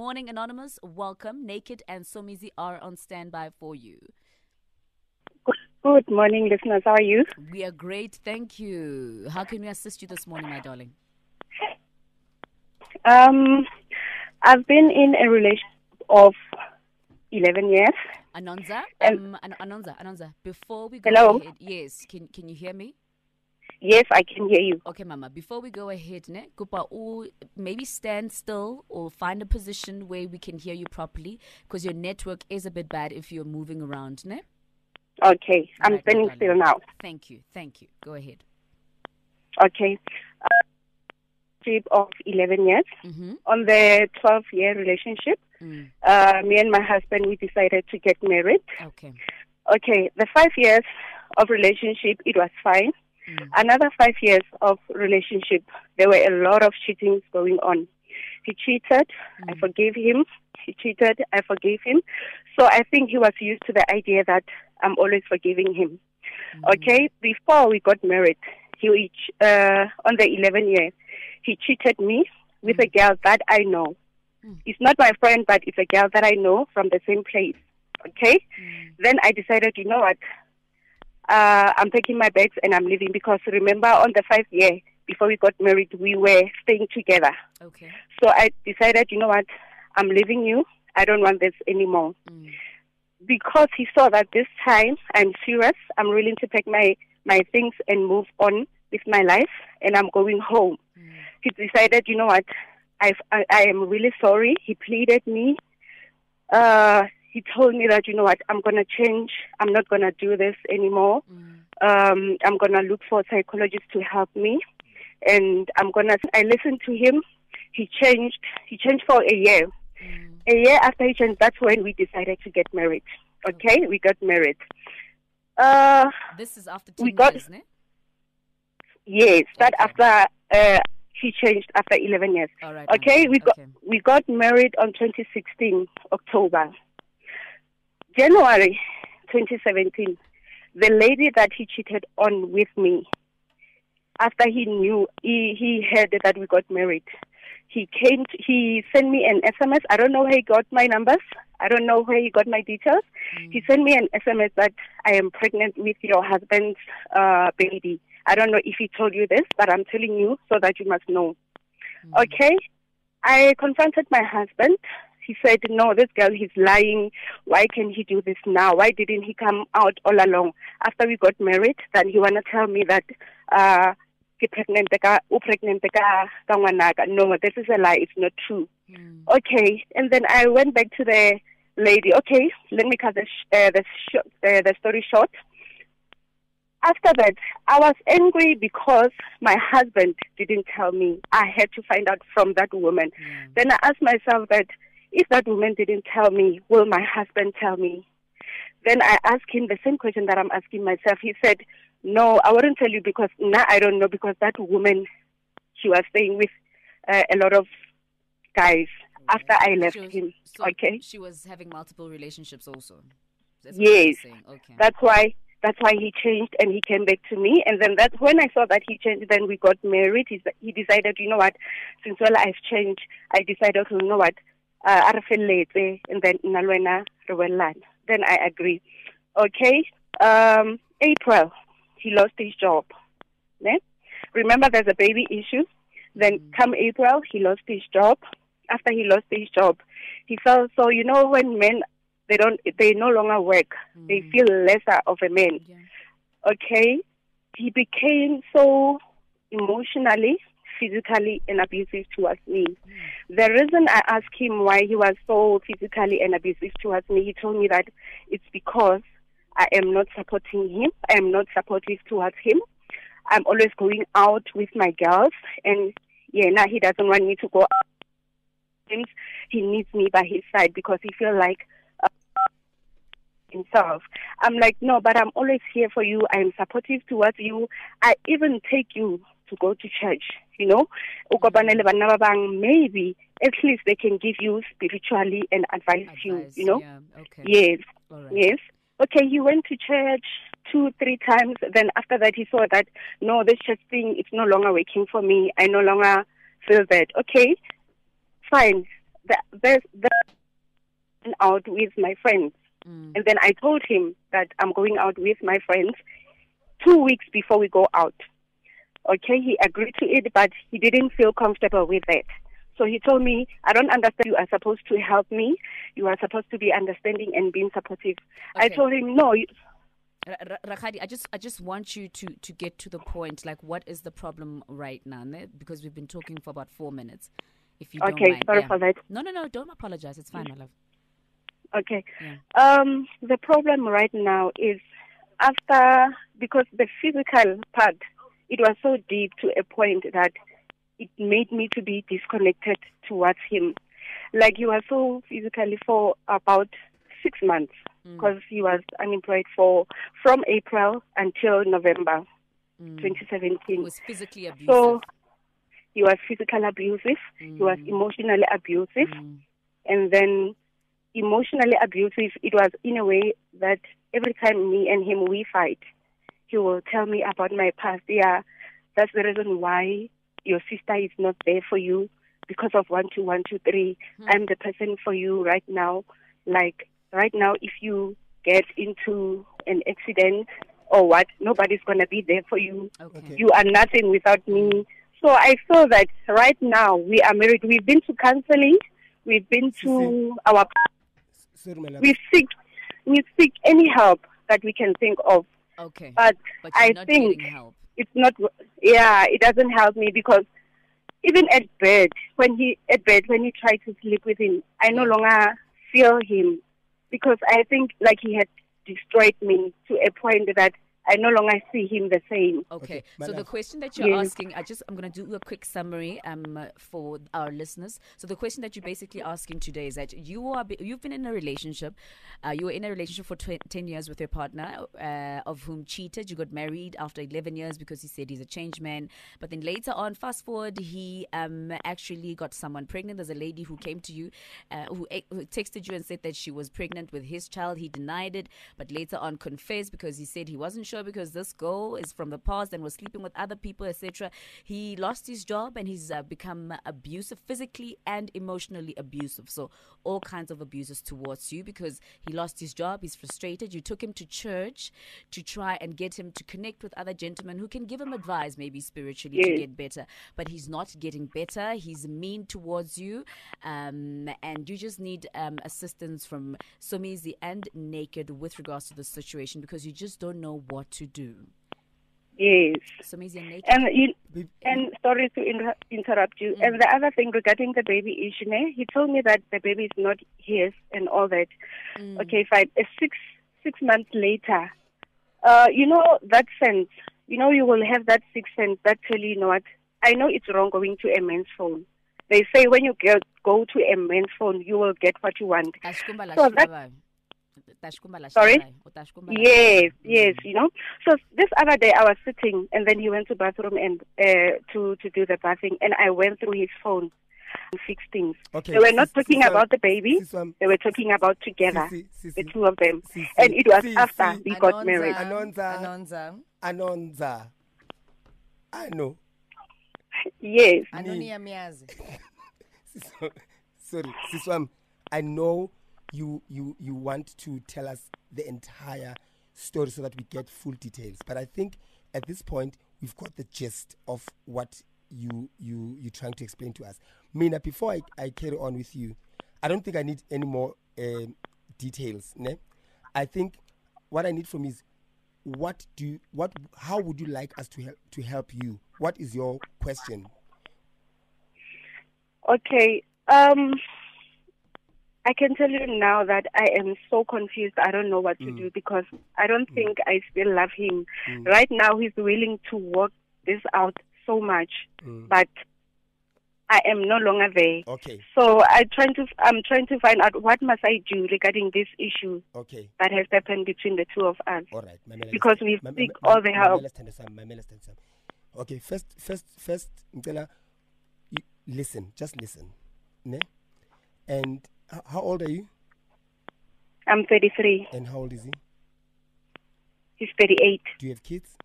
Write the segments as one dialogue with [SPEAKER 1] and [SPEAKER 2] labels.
[SPEAKER 1] Morning Anonymous, welcome. Naked and Somizi are on standby for you.
[SPEAKER 2] Good morning, listeners. How are you?
[SPEAKER 1] We are great, thank you. How can we assist you this morning, my darling?
[SPEAKER 2] Um, I've been in a relationship of 11 years.
[SPEAKER 1] Anonza,
[SPEAKER 2] Um,
[SPEAKER 1] Anonza, Anonza, before we go
[SPEAKER 2] Hello?
[SPEAKER 1] ahead, yes, can, can you hear me?
[SPEAKER 2] Yes, I can hear you.
[SPEAKER 1] Okay, Mama, before we go ahead, ne, Kupa, maybe stand still or find a position where we can hear you properly because your network is a bit bad if you're moving around, ne?
[SPEAKER 2] Okay, I'm
[SPEAKER 1] Right,
[SPEAKER 2] standing still now.
[SPEAKER 1] Thank you, thank you. Go ahead.
[SPEAKER 2] Okay. Uh, relationship of 11 years.
[SPEAKER 1] Mm-hmm.
[SPEAKER 2] On the 12 year relationship,
[SPEAKER 1] Mm,
[SPEAKER 2] uh, me and my husband, we decided to get married.
[SPEAKER 1] okay.
[SPEAKER 2] Okay, the five years of relationship, it was fine.
[SPEAKER 1] Mm.
[SPEAKER 2] Another five years of relationship, there were a lot of cheatings going on. He cheated, I
[SPEAKER 1] Mm.
[SPEAKER 2] forgave him. He cheated, I forgave him. So I think he was used to the idea that I'm always forgiving him.
[SPEAKER 1] Mm.
[SPEAKER 2] Okay, before we got married, he uh, on the 11 year, he cheated me with a girl that I know.
[SPEAKER 1] Mm.
[SPEAKER 2] It's not my friend, but it's a girl that I know from the same place. Okay,
[SPEAKER 1] Mm.
[SPEAKER 2] then I decided, you know what? Uh, I'm taking my bags and I'm leaving because remember on the five year before we got married, we were staying together.
[SPEAKER 1] Okay.
[SPEAKER 2] So I decided, you know what? I'm leaving you. I don't want this anymore
[SPEAKER 1] Mm.
[SPEAKER 2] because he saw that this time I'm serious. I'm willing to take my my things and move on with my life, and I'm going home.
[SPEAKER 1] Mm.
[SPEAKER 2] He decided, you know what? I I, I am really sorry. He pleaded me. Uh, he told me that you know what? I'm gonna change. I'm not gonna do this anymore.
[SPEAKER 1] Mm.
[SPEAKER 2] Um, I'm gonna look for a psychologist to help me, and I'm gonna. I listened to him. He changed. He changed for a year
[SPEAKER 1] Mm.
[SPEAKER 2] a year after he changed, that's when we decided to get married. Okay, we got married. Uh,
[SPEAKER 1] This is after
[SPEAKER 2] We got-
[SPEAKER 1] years, ne?
[SPEAKER 2] yes, that
[SPEAKER 1] Okay.
[SPEAKER 2] after uh, he changed after 11 years.
[SPEAKER 1] Right.
[SPEAKER 2] Okay, we got
[SPEAKER 1] Okay.
[SPEAKER 2] we got married on 2016 October. January 2017, the lady that he cheated on with me, after he knew he he heard that we got married, he came. To, he sent me an SMS. I don't know where he got my numbers. I don't know where he got my details.
[SPEAKER 1] Mm.
[SPEAKER 2] He sent me an SMS that I am pregnant with your husband's uh, baby. I don't know if he told you this, but I'm telling you so that you must know.
[SPEAKER 1] Mm.
[SPEAKER 2] Okay. I confronted my husband. He said, No, this girl, he's lying. Why can he do this now? Why didn't he come out all along? After we got married, then he wanna tell me that uh pregnant pregnant ka ka ngwanaka. No, this is a lie, it's not true.
[SPEAKER 1] Mm.
[SPEAKER 2] Okay. And then I went back to the lady. Okay, let me cut the sh- uh, the, sh- uh, the story short. After that, I was angry because my husband didn't tell me. I had to find out from that woman.
[SPEAKER 1] Yeah.
[SPEAKER 2] Then I asked myself that if that woman didn't tell me, will my husband tell me? Then I asked him the same question that I'm asking myself. He said, No, I wouldn't tell you because now I don't know because that woman, she was staying with uh, a lot of guys after I left
[SPEAKER 1] was-
[SPEAKER 2] him.
[SPEAKER 1] So
[SPEAKER 2] okay.
[SPEAKER 1] She was having multiple relationships also. That's
[SPEAKER 2] Yes.
[SPEAKER 1] Okay.
[SPEAKER 2] That's why that's why he changed and he came back to me. And then that's when I saw that he changed. Then we got married. He, he decided, you know what, since well I've changed, I decided, you know what, uh, a re feleletse, and then nna le wena re boelelana. Then I agree. Okay. Um, April, he lost his job. Ne? Remember, there's a baby issue. Then
[SPEAKER 1] Mm.
[SPEAKER 2] come April, he lost his job. After he lost his job, he felt so. You know, when men they don't, they no longer work. They
[SPEAKER 1] Mm.
[SPEAKER 2] feel lesser of a man.
[SPEAKER 1] Yeah.
[SPEAKER 2] Okay, he became so emotionally, physically, and abusive towards me. The reason I asked him why he was so physically and abusive towards me, he told me that it's because I am not supporting him. I am not supportive towards him. I'm always going out with my girls, and yeah, now he doesn't want me to go out. He needs me by his side because he feels like uh, himself. I'm like, no, but I'm always here for you. I'm supportive towards you. I even take you to go to church, you know. Kopane le bana ba bang, Maybe at least they can give you spiritually and advise, you, you know.
[SPEAKER 1] Yeah. Okay.
[SPEAKER 2] Yes,
[SPEAKER 1] right.
[SPEAKER 2] yes. Okay, he went to church two, three times. Then after that, he saw that no, this church thing it's no longer working for me. I no longer feel that. Okay, fine. the, the, the out with my friends.
[SPEAKER 1] Mm.
[SPEAKER 2] And then I told him that I'm going out with my friends two weeks before we go out. Okay, he agreed to it, but he didn't feel comfortable with it. So he told me, I don't understand. You are supposed to help me. You are supposed to be understanding and being supportive. I told him, no, you-
[SPEAKER 1] Ra- Ra- I just I just want you to to get to the point. Like, what is the problem right now? Because we've been talking for about four minutes. If you don't
[SPEAKER 2] okay,
[SPEAKER 1] mind.
[SPEAKER 2] sorry
[SPEAKER 1] Yeah.
[SPEAKER 2] for that.
[SPEAKER 1] No, no, no. Don't apologize. It's fine, my love.
[SPEAKER 2] Okay.
[SPEAKER 1] Yeah.
[SPEAKER 2] Um, the problem right now is after because the physical part, it was so deep to a point that it made me to be disconnected towards him. Like he was so physically for about six months
[SPEAKER 1] Mm.
[SPEAKER 2] because he was unemployed for from April until November
[SPEAKER 1] Mm.
[SPEAKER 2] 2017.
[SPEAKER 1] It was physically abusive.
[SPEAKER 2] So he was physically abusive. He was
[SPEAKER 1] Mm.
[SPEAKER 2] emotionally abusive
[SPEAKER 1] Mm.
[SPEAKER 2] and then emotionally abusive. It was in a way that every time me and him we fight, he will tell me about my past. Yeah, that's the reason why your sister is not there for you because of one two one two three.
[SPEAKER 1] Hmm.
[SPEAKER 2] I'm the person for you right now. Like right now, if you get into an accident or what, nobody's gonna be there for you
[SPEAKER 1] Okay.
[SPEAKER 2] You are nothing without me. So I feel that right now we are married. We've been to counseling. We've been to our.
[SPEAKER 3] Sorry, my love.
[SPEAKER 2] We seek, we seek any help that we can think of.
[SPEAKER 1] Okay.
[SPEAKER 2] But
[SPEAKER 1] But
[SPEAKER 2] I think it's not. Yeah, it doesn't help me because even at bed, when he at bed when he tried to sleep with him, I no longer feel him because I think like he had destroyed me to a point that I no longer see him the same.
[SPEAKER 1] Okay.
[SPEAKER 3] Okay,
[SPEAKER 1] So the question that you're
[SPEAKER 2] Yes.
[SPEAKER 1] asking, I just I'm going to do a quick summary um for our listeners. So the question that you're basically asking today is that you are you've been in a relationship, uh, you were in a relationship for tw- ten years with your partner, uh, of whom cheated. You got married after eleven years because he said he's a changed man. But then later on, fast forward, he um actually got someone pregnant. There's a lady who came to you, uh, who, e- who texted you and said that she was pregnant with his child. He denied it, but later on confessed because he said he wasn't sure because this girl is from the past and was sleeping with other people, etc. He lost his job and he's uh, become abusive, physically and emotionally abusive. So all kinds of abuses towards you because he lost his job. He's frustrated. You took him to church to try and get him to connect with other gentlemen who can give him advice, maybe spiritually, to get better. But he's not getting better. He's mean towards you, um, and you just need um, assistance from Somizi and Naked with regards to the situation because you just don't know what to do.
[SPEAKER 2] Yes,
[SPEAKER 1] Somizi and Naked.
[SPEAKER 2] and you, And sorry to inter- interrupt you. And the other thing regarding the baby issue, he told me that the baby is not his and all that.
[SPEAKER 1] Mm.
[SPEAKER 2] Okay, fine. Uh, six six months later, uh, you know that sense. You know, you will have that sixth sense that tell you, you know what? I know it's wrong going to a man's phone. They say when you get, go to a man's phone, you will get what you want. So that-
[SPEAKER 1] shivayo. Tashkumba la
[SPEAKER 2] Sorry?
[SPEAKER 1] Or Tashkumba
[SPEAKER 2] Yes, yes, you know. So this other day I was sitting and then he went to bathroom and uh, to to do the bathing and I went through his phone and fixed things.
[SPEAKER 3] Okay.
[SPEAKER 2] They were not talking about the baby. They were talking about together, the two of them. And it was after we got married.
[SPEAKER 3] Anonza.
[SPEAKER 4] Anonza.
[SPEAKER 3] Anonza. I know.
[SPEAKER 2] Yes.
[SPEAKER 4] Anoni yamiyazi.
[SPEAKER 3] Siswam- Sorry, Siswam, I know you you you want to tell us the entire story so that we get full details. But I think at this point we've got the gist of what you you you're trying to explain to us. Mina, before I, I carry on with you, I don't think I need any more um details. Ne? I think what I need from is what do you, what how would you like us to help to help you? What is your question?
[SPEAKER 2] Okay. Um, I can tell you now that I am so confused. I don't know what to
[SPEAKER 3] Mm.
[SPEAKER 2] do because I don't think I still love him.
[SPEAKER 3] Mm.
[SPEAKER 2] Right now, he's willing to work this out so much,
[SPEAKER 3] Mm.
[SPEAKER 2] but I am no longer there.
[SPEAKER 3] Okay,
[SPEAKER 2] So I trying to I'm trying to find out what must I do regarding this issue
[SPEAKER 3] okay.
[SPEAKER 2] that has happened between the two of us.
[SPEAKER 3] All right,
[SPEAKER 2] Because we seek all the help.
[SPEAKER 3] Stanley Sam, Mamela Stanley Sam. Okay, first, first, first, Ngicela, you listen, just listen, ne? And h- how old are you?
[SPEAKER 2] I'm 33.
[SPEAKER 3] And how old is he?
[SPEAKER 2] He's 38.
[SPEAKER 3] Do you have kids?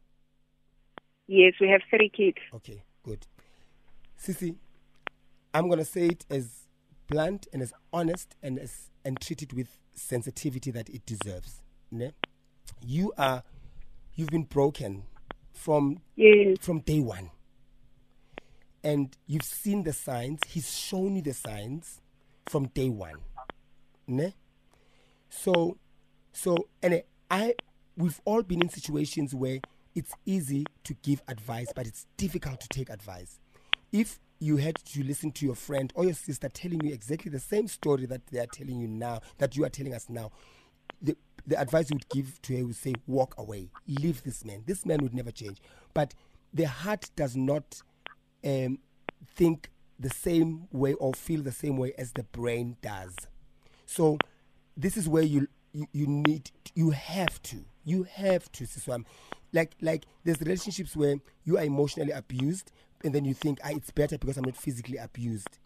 [SPEAKER 2] Yes, we have three kids.
[SPEAKER 3] Okay, good. Sissy, I'm gonna say it as blunt and as honest and as and treat it with sensitivity that it deserves. Ne? You are you've been broken from
[SPEAKER 2] Yes.
[SPEAKER 3] from day one. And you've seen the signs, he's shown you the signs from day one. Ne? So so and I we've all been in situations where it's easy to give advice, but it's difficult to take advice. If you had to listen to your friend or your sister telling you exactly the same story that they are telling you now, that you are telling us now, the, the advice you would give to her would say, walk away, leave this man. This man would never change. But the heart does not um, think the same way or feel the same way as the brain does. So this is where you you, you need you have to you have to Siswam. like like there's relationships where you are emotionally abused and then you think ah, it's better because I'm not physically abused.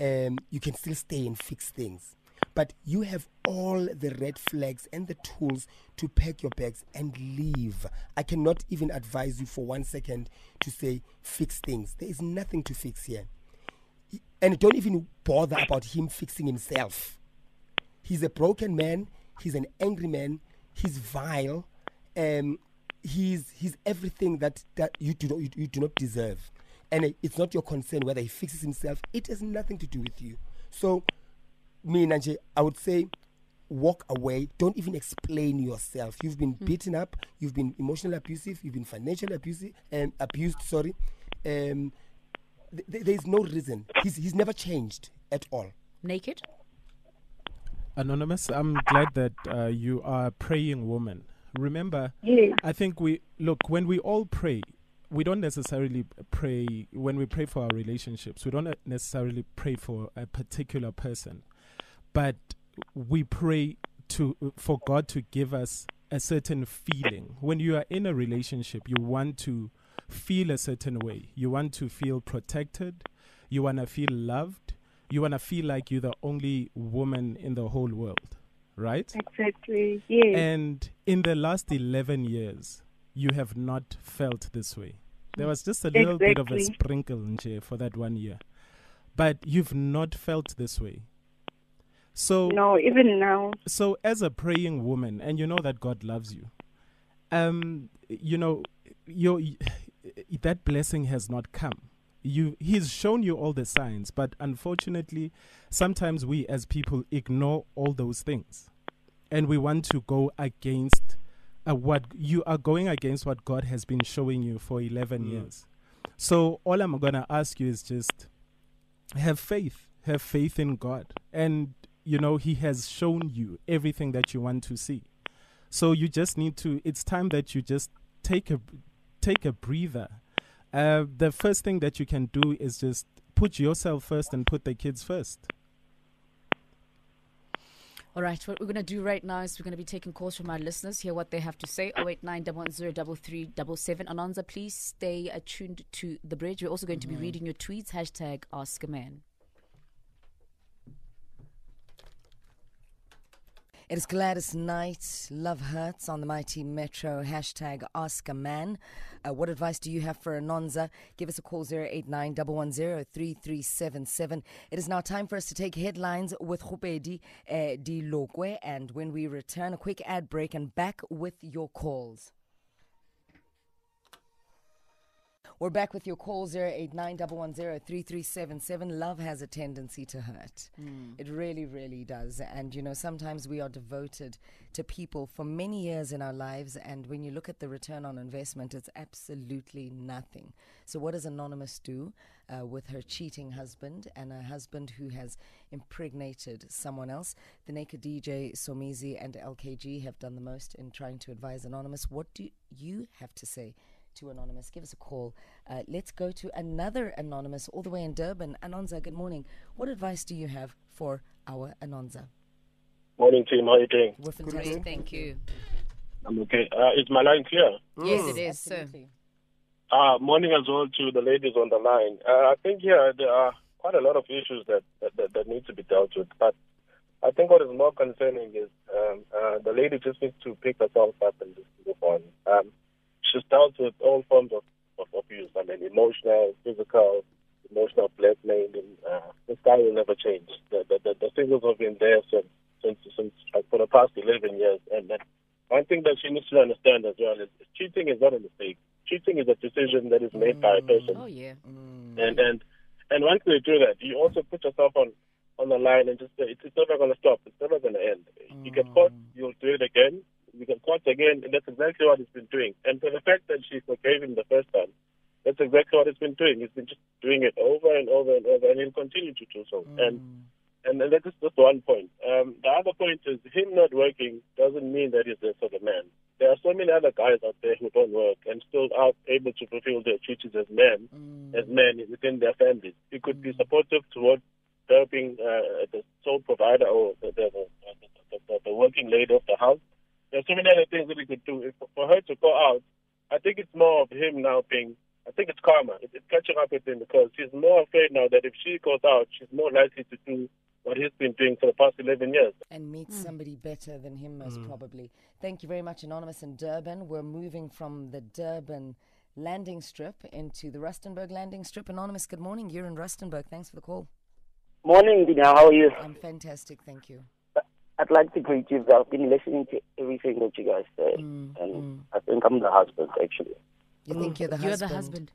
[SPEAKER 3] Um, you can still stay and fix things. But you have all the red flags and the tools to pack your bags and leave. I cannot even advise you for one second to say fix things. There is nothing to fix here. And don't even bother about him fixing himself. He's a broken man. He's an angry man. He's vile. Um, he's he's everything that, that you do not you, you do not deserve. And it's not your concern whether he fixes himself. It has nothing to do with you. So, me Nanje, I would say walk away. Don't even explain yourself. You've been beaten up. You've been emotionally abusive. You've been financially abusive and abused. Sorry. Um, th- th- there is no reason. He's he's never changed at all.
[SPEAKER 1] Naked?
[SPEAKER 4] Anonymous, I'm glad that uh, you are a praying woman. Remember,
[SPEAKER 2] Yes.
[SPEAKER 4] I think we look when we all pray. We don't necessarily pray when we pray for our relationships. We don't necessarily pray for a particular person, but we pray to for God to give us a certain feeling. When you are in a relationship, you want to feel a certain way. You want to feel protected. You want to feel loved. You want to feel like you're the only woman in the whole world, right?
[SPEAKER 2] Exactly. Yes.
[SPEAKER 4] And in the last 11 years, you have not felt this way. There was just a little bit of a
[SPEAKER 2] Exactly.
[SPEAKER 4] sprinkle nje, for that one year. But you've not felt this way. So,
[SPEAKER 2] no, even now.
[SPEAKER 4] so as a praying woman, and you know that God loves you, um, you know, your that blessing has not come. You, He's shown you all the signs, but unfortunately, sometimes we as people ignore all those things, and we want to go against uh, what you are going against what God has been showing you for eleven years. So all I'm gonna ask you is just have faith. Have faith in god. And you know he has shown you everything that you want to see. So you just need to it's time that you just take a take a breather uh, the first thing that you can do is just put yourself first and put the kids first
[SPEAKER 1] All right, what we're going to do right now is we're going to be taking calls from our listeners, hear what they have to say. 089 110 Anonza, please stay attuned to the bridge. We're also going to be reading your tweets. Hashtag Ask a Man.
[SPEAKER 5] It is Gladys Knight, Love Hurts on the Mighty Metro, hashtag Ask a Man. Uh, what advice do you have for Anonza? Give us a call 089 110 3377. It is now time for us to take headlines with Khupedi uh, Di Lokwe. And when we return, a quick ad break and back with your calls. We're back with your call 089 110 3377. Love has a tendency to hurt. It really, really does. And, you know, sometimes we are devoted to people for many years in our lives. And when you look at the return on investment, it's absolutely nothing. So, what does Anonymous do uh, with her cheating husband and a husband who has impregnated someone else? The Naked DJ, Somizi, and LKG have done the most in trying to advise Anonymous. What do you have to say? To Anonymous. Give us a call. Uh, let's go to another Anonymous all the way in Durban. Anonza, good morning. What advice do you have for our Anonza?
[SPEAKER 6] Morning team, how are you doing?
[SPEAKER 5] We're fantastic.
[SPEAKER 1] Great, thank you.
[SPEAKER 6] I'm okay. Uh, is my line clear?
[SPEAKER 1] Yes, it is, sir.
[SPEAKER 5] Absolutely.
[SPEAKER 6] Uh, morning as well to the ladies on the line. Uh, I think here there are quite a lot of issues that, that, that, that need to be dealt with. But I think what is more concerning is um, uh, the lady just needs to pick herself up and just move on. Um, she's dealt with all forms of, of abuse. I mean, emotional, physical, emotional blackmailing. Uh, this guy will never change. The, the, the, the signals have been there since, since, since uh, for the past 11 years. And that one thing that she needs to understand as well is cheating is not a mistake. Cheating is a decision that is made by a person.
[SPEAKER 1] Oh yeah.
[SPEAKER 6] And and and once you do that, you also put yourself on on the line and just say it's, it's never going to stop. It's never going to end. You get caught, you'll do it again. Get caught again, and that's exactly what he's been doing. And for the fact that she forgave him the first time, that's exactly what he's been doing. He's been just doing it over and over and over, and he'll continue to do so. And and and that is just one point. Um, the other point is him not working doesn't mean that he's less of a man. There are so many other guys out there who don't work and still are able to fulfill their duties as men, as men within their families. He could be supportive towards helping uh, the sole provider or the, the, the, the, the working lady of the house. There's so many other things that he could do. If, for her to go out, I think it's more of him now being. I think it's karma. It, it's catching up with him because she's more afraid now that if she goes out, she's more likely to do what he's been doing for the past 11 years.
[SPEAKER 5] and meet hmm. somebody better than him, most hmm. probably. Thank you very much, Anonymous in Durban. We're moving from the Durban landing strip into the Rustenburg landing strip. Anonymous, good morning. You're in Rustenburg. Thanks for the call.
[SPEAKER 7] Morning, Dina. How are you?
[SPEAKER 5] I'm fantastic. Thank you.
[SPEAKER 7] I'd like to greet you. I've been listening to everything that you guys say,
[SPEAKER 5] Mm,
[SPEAKER 7] and I think I'm the husband, actually.
[SPEAKER 5] You think you're the husband?
[SPEAKER 1] You're the husband.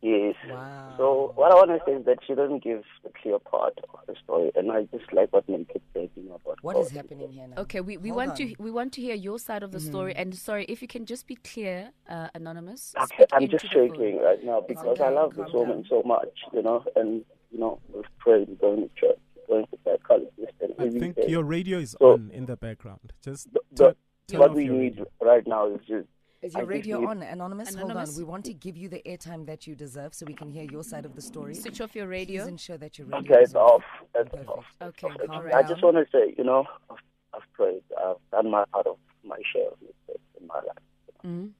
[SPEAKER 7] Yes.
[SPEAKER 5] Wow.
[SPEAKER 7] So what I want to say is that she doesn't give the clear part of the story, and I just like what Naked said, you know, about
[SPEAKER 5] what is
[SPEAKER 7] God.
[SPEAKER 5] is happening here now?
[SPEAKER 1] Okay, we, we
[SPEAKER 5] Hold
[SPEAKER 1] want
[SPEAKER 5] on.
[SPEAKER 1] to we want to hear your side of the story. And sorry, if you can just be clear, uh, anonymous.
[SPEAKER 7] Okay, I'm just
[SPEAKER 1] the phone.
[SPEAKER 7] shaking right now because I love
[SPEAKER 5] Calm
[SPEAKER 7] this woman so much, you know, and you know we've prayed, going to church, going to psychologist, and
[SPEAKER 4] I think
[SPEAKER 7] day.
[SPEAKER 4] your radio is
[SPEAKER 7] So-
[SPEAKER 4] on in the background. Just
[SPEAKER 7] The-
[SPEAKER 4] turn,
[SPEAKER 7] the-
[SPEAKER 4] turn
[SPEAKER 7] what
[SPEAKER 4] off
[SPEAKER 7] we
[SPEAKER 4] your
[SPEAKER 7] need
[SPEAKER 4] radio.
[SPEAKER 7] right now is just
[SPEAKER 5] Is your
[SPEAKER 7] just
[SPEAKER 5] radio on, Anonymous? Hold on. We want to give you the airtime that you deserve so we can hear your side of the story.
[SPEAKER 1] Switch off your
[SPEAKER 5] Please
[SPEAKER 1] radio.
[SPEAKER 5] ensure that your radio
[SPEAKER 7] okay,
[SPEAKER 5] is
[SPEAKER 7] it's off. It's
[SPEAKER 5] Perfect.
[SPEAKER 7] off.
[SPEAKER 1] Okay,
[SPEAKER 7] Okay.
[SPEAKER 1] calm
[SPEAKER 7] I just want to say, you know, I've, I've prayed. I've done my part of my share of mistakes in my life,
[SPEAKER 1] Mm.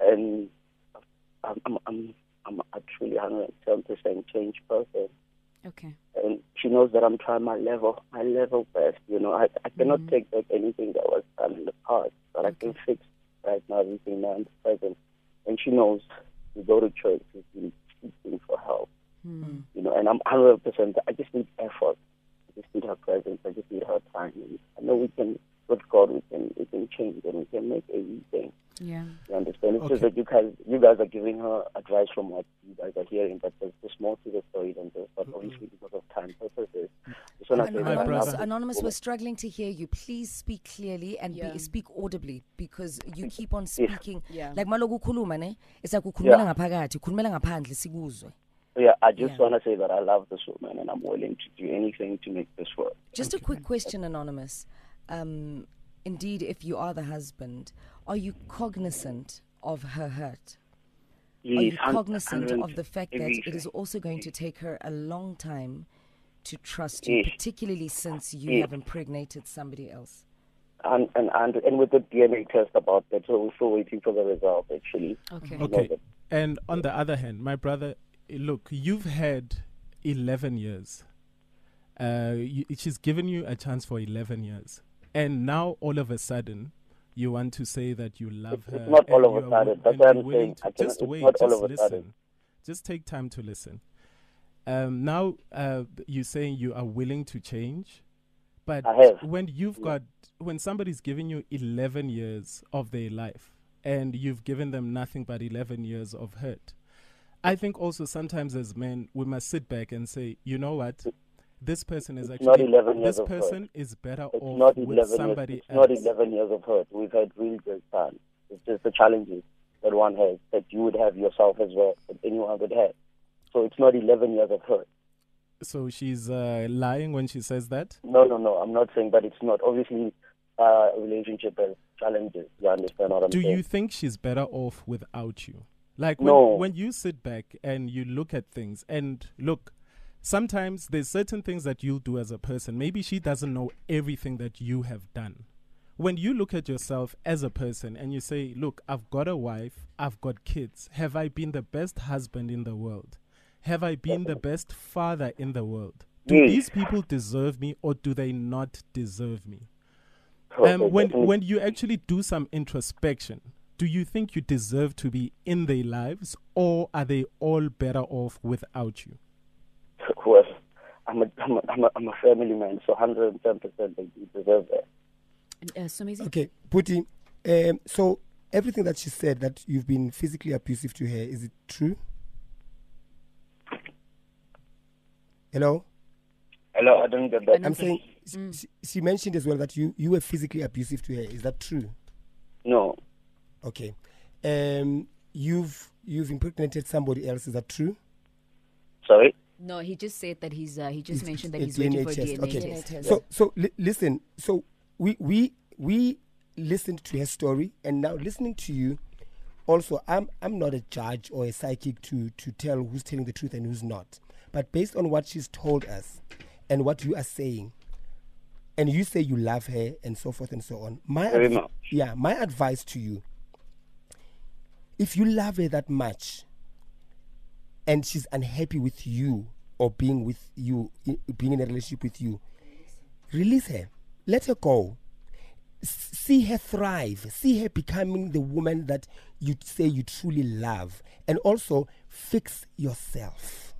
[SPEAKER 7] and I'm I'm I'm, I'm a truly 110 percent changed person.
[SPEAKER 1] Okay.
[SPEAKER 7] And she knows that I'm trying my level, my level best. You know, I I cannot
[SPEAKER 1] Mm-hmm.
[SPEAKER 7] take back anything that was done in the past, but I can fix right now everything now in the present. And she knows we go to church, we've been seeking for help.
[SPEAKER 1] Mm.
[SPEAKER 7] You know, and I'm 100. percent I just need effort. I just need her presence. I just need her time. And I know we can, with God, we can we can change and we can make everything.
[SPEAKER 1] Yeah.
[SPEAKER 7] You understand? It's just that you guys, you guys are giving her advice from what you guys are hearing, but there's, there's more to the story than this. But obviously, because of time purposes, just want to say
[SPEAKER 4] My
[SPEAKER 7] that I
[SPEAKER 5] Anonymous. Anonymous, we're struggling to hear you. Please speak clearly and
[SPEAKER 1] Yeah.
[SPEAKER 5] be, speak audibly because you keep on speaking.
[SPEAKER 1] Yeah.
[SPEAKER 5] Like maloku ukhuluma ne, it's like ukhulumela
[SPEAKER 7] Yeah.
[SPEAKER 5] ngaphakathi, ukhulumela ngaphandle sikuzwe.
[SPEAKER 7] Yeah, I just
[SPEAKER 5] Yeah.
[SPEAKER 7] want to say that I love this woman and I'm willing to do anything to make this work.
[SPEAKER 5] Just a quick question, Anonymous. Um, indeed, if you are the husband, are you cognizant of her hurt? Are you cognizant of the fact that it is also going to take her a long time to trust you,
[SPEAKER 7] Yes.
[SPEAKER 5] particularly since you
[SPEAKER 7] Yes.
[SPEAKER 5] have impregnated somebody else?
[SPEAKER 7] and, and and and with the DNA test about that, so we're still waiting for the result. Actually,
[SPEAKER 1] Okay.
[SPEAKER 4] Okay. And on the other hand, my brother, look, you've had 11 years. Uh, you, she's given you a chance for 11 years. And now, all of a sudden, you want to say that you love
[SPEAKER 7] It's-
[SPEAKER 4] her.
[SPEAKER 7] it's not all of a sudden. That's
[SPEAKER 4] and
[SPEAKER 7] I'm
[SPEAKER 4] willing
[SPEAKER 7] saying
[SPEAKER 4] to- Just wait, just listen. Just take time to listen. Um, now, uh, you're saying you are willing to change. But when you've
[SPEAKER 7] Yeah.
[SPEAKER 4] got, when somebody's giving you 11 years of their life and you've given them nothing but 11 years of hurt, I think also sometimes as men, we must sit back and say, you know what? This person is
[SPEAKER 7] It's
[SPEAKER 4] actually,
[SPEAKER 7] not 11 years
[SPEAKER 4] this
[SPEAKER 7] of hurt.
[SPEAKER 4] person is better
[SPEAKER 7] It's
[SPEAKER 4] off
[SPEAKER 7] not
[SPEAKER 4] with somebody
[SPEAKER 7] years. It's
[SPEAKER 4] else.
[SPEAKER 7] not 11 years of hurt. We've had really good times. It's just the challenges that one has that you would have yourself as well, that anyone would have. So it's not 11 years of hurt.
[SPEAKER 4] So she's uh, lying when she says that?
[SPEAKER 7] No, no, no. I'm not saying, but it's not. Obviously, uh, relationship has challenges. You understand what I'm
[SPEAKER 4] Do
[SPEAKER 7] saying?
[SPEAKER 4] you think she's better off without you? Like when,
[SPEAKER 7] No.
[SPEAKER 4] when you sit back and you look at things and look, sometimes there's certain things that you'll do as a person. Maybe she doesn't know everything that you have done. When you look at yourself as a person and you say, Look, I've got a wife, I've got kids. Have I been the best husband in the world? Have I been the best father in the world? Do
[SPEAKER 7] Yes.
[SPEAKER 4] these people deserve me or do they not deserve me? Um, when when you actually do some introspection, do you think you deserve to be in their lives, or are they all better off without you?
[SPEAKER 7] I'm a, I'm a, I'm a, I'm a family man, so 110% like, you deserve that.
[SPEAKER 1] Uh, Somizi?
[SPEAKER 3] Okay, Puti. Um, so everything that she said that you've been physically abusive to her is it true? Hello.
[SPEAKER 7] Hello, I didn't get that.
[SPEAKER 3] I'm saying
[SPEAKER 1] Mm.
[SPEAKER 3] she, she mentioned as well that you you were physically abusive to her. Is that true?
[SPEAKER 7] No,
[SPEAKER 3] Okay. Um, you've you've impregnated somebody else. Is that true?
[SPEAKER 7] sorry.
[SPEAKER 1] No, he just said that he's. Uh, he just
[SPEAKER 3] It's-
[SPEAKER 1] mentioned that he's waiting
[SPEAKER 3] DNA
[SPEAKER 1] for a
[SPEAKER 3] test.
[SPEAKER 1] DNA
[SPEAKER 3] Okay.
[SPEAKER 5] DNA
[SPEAKER 1] test.
[SPEAKER 5] test.
[SPEAKER 3] So so li- listen. So we we we listened to her story, and now listening to you. Also, I'm I'm not a judge or a psychic to to tell who's telling the truth and who's not. But based on what she's told us, and what you are saying, and you say you love her and so forth and so on. My
[SPEAKER 7] Very
[SPEAKER 3] adv-
[SPEAKER 7] much.
[SPEAKER 3] yeah, my advice to you: if you love her that much, and she's unhappy with you or being with you, being in a relationship with you, release her. Let her go. See her thrive. See her becoming the woman that you say you truly love. And also fix yourself.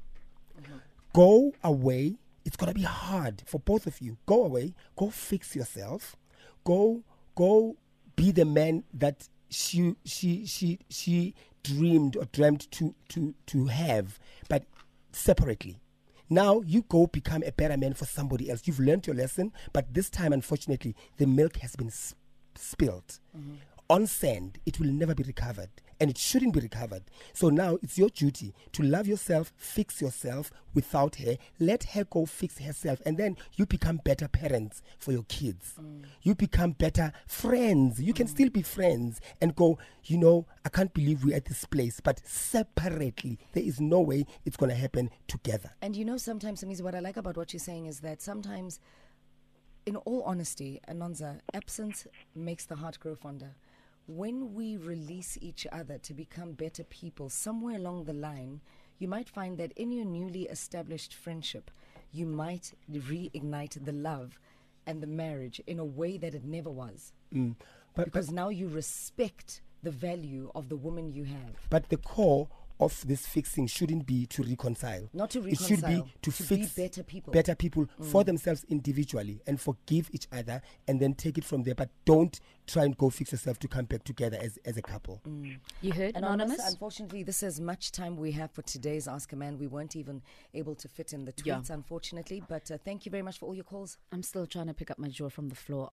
[SPEAKER 3] Mm-hmm. Go away. It's gonna be hard for both of you. Go away. Go fix yourself. Go go be the man that she she she she dreamed or dreamt to to to have, but separately. Now you go become a better man for somebody else. You've learned your lesson, but this time, unfortunately, the milk has been s- spilled mm-hmm. on sand. It will never be recovered, and it shouldn't be recovered. So now it's your duty to love yourself, fix yourself without her. Let her go fix herself, and then you become better parents for your kids. Mm. You become better friends. You can mm. still be friends and go. You know, I can't believe we're at this place, but separately, there is no way it's going to happen together.
[SPEAKER 5] And you know, sometimes, Amizi, what I like about what you're saying is that sometimes, in all honesty, Anonza, absence makes the heart grow fonder. When we release each other to become better people, somewhere along the line, you might find that in your newly established friendship, you might reignite the love and the marriage in a way that it never was.
[SPEAKER 3] Mm. But, but
[SPEAKER 5] Because now you respect the value of the woman you have.
[SPEAKER 3] But the core of this fixing shouldn't be to reconcile.
[SPEAKER 5] Not to reconcile.
[SPEAKER 3] It should be
[SPEAKER 5] reconcile,
[SPEAKER 3] to,
[SPEAKER 5] to be
[SPEAKER 3] fix
[SPEAKER 5] better people.
[SPEAKER 3] better people for themselves individually and forgive each other and then take it from there. But don't try and go fix yourself to come back together as, as a couple.
[SPEAKER 1] You heard
[SPEAKER 5] Anonymous,
[SPEAKER 1] anonymous?
[SPEAKER 5] unfortunately, this is much time we have for today's Ask a Man. We weren't even able to fit in the
[SPEAKER 1] Yeah.
[SPEAKER 5] tweets, unfortunately. But uh, thank you very much for all your calls.
[SPEAKER 1] I'm still trying to pick up my jaw from the floor.